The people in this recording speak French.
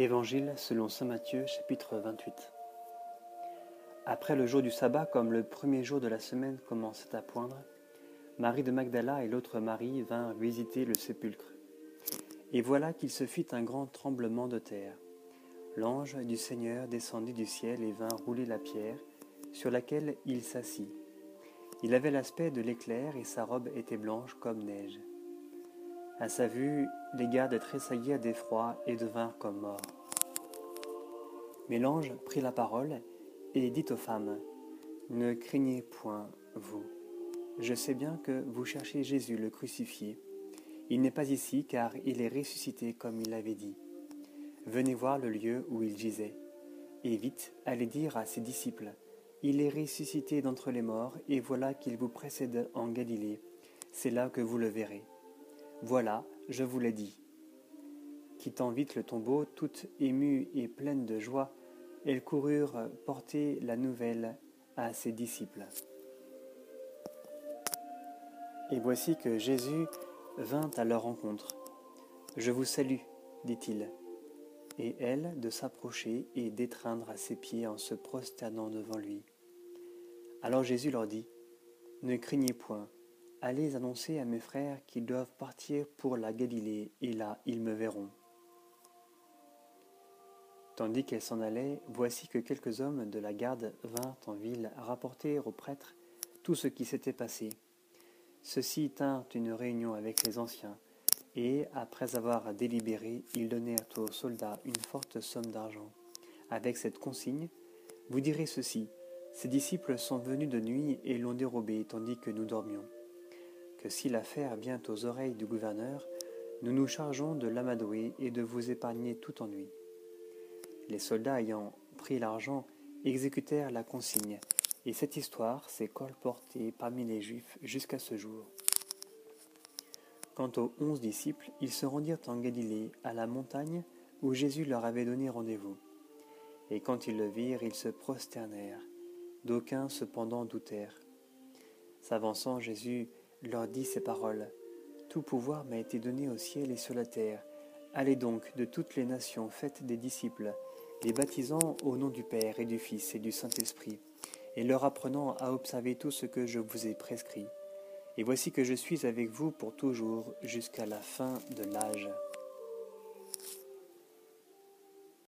Évangile selon Saint Matthieu chapitre 28 Après le jour du sabbat, comme le premier jour de la semaine commençait à poindre, Marie de Magdala et l'autre Marie vinrent visiter le sépulcre. Et voilà qu'il se fit un grand tremblement de terre. L'ange du Seigneur descendit du ciel et vint rouler la pierre sur laquelle il s'assit. Il avait l'aspect de l'éclair et sa robe était blanche comme neige. À sa vue, les gardes tressaillirent d'effroi et devinrent comme morts. Mais l'ange prit la parole et dit aux femmes, Ne craignez point, vous. Je sais bien que vous cherchez Jésus le crucifié. Il n'est pas ici car il est ressuscité comme il l'avait dit. Venez voir le lieu où il gisait. Et vite, allez dire à ses disciples, Il est ressuscité d'entre les morts, et voilà qu'il vous précède en Galilée. C'est là que vous le verrez. Voilà, je vous l'ai dit. Quittant vite le tombeau, toute émue et pleine de joie, elles coururent porter la nouvelle à ses disciples. Et voici que Jésus vint à leur rencontre. Je vous salue, dit-il. Et elle de s'approcher et d'étreindre à ses pieds en se prosternant devant lui. Alors Jésus leur dit, Ne craignez point, Allez annoncer à mes frères qu'ils doivent partir pour la Galilée, et là ils me verront. Tandis qu'elle s'en allait, voici que quelques hommes de la garde vinrent en ville rapporter aux prêtres tout ce qui s'était passé. Ceux-ci tinrent une réunion avec les anciens, et, après avoir délibéré, ils donnèrent aux soldats une forte somme d'argent. Avec cette consigne, vous direz ceci, ces disciples sont venus de nuit et l'ont dérobé tandis que nous dormions si l'affaire vient aux oreilles du gouverneur, nous nous chargeons de l'amadouer et de vous épargner tout ennui. Les soldats ayant pris l'argent exécutèrent la consigne, et cette histoire s'est colportée parmi les Juifs jusqu'à ce jour. Quant aux onze disciples, ils se rendirent en Galilée, à la montagne où Jésus leur avait donné rendez-vous. Et quand ils le virent, ils se prosternèrent. D'aucuns cependant doutèrent. S'avançant, Jésus leur dit ces paroles. Tout pouvoir m'a été donné au ciel et sur la terre. Allez donc de toutes les nations, faites des disciples, les baptisant au nom du Père et du Fils et du Saint-Esprit, et leur apprenant à observer tout ce que je vous ai prescrit. Et voici que je suis avec vous pour toujours jusqu'à la fin de l'âge.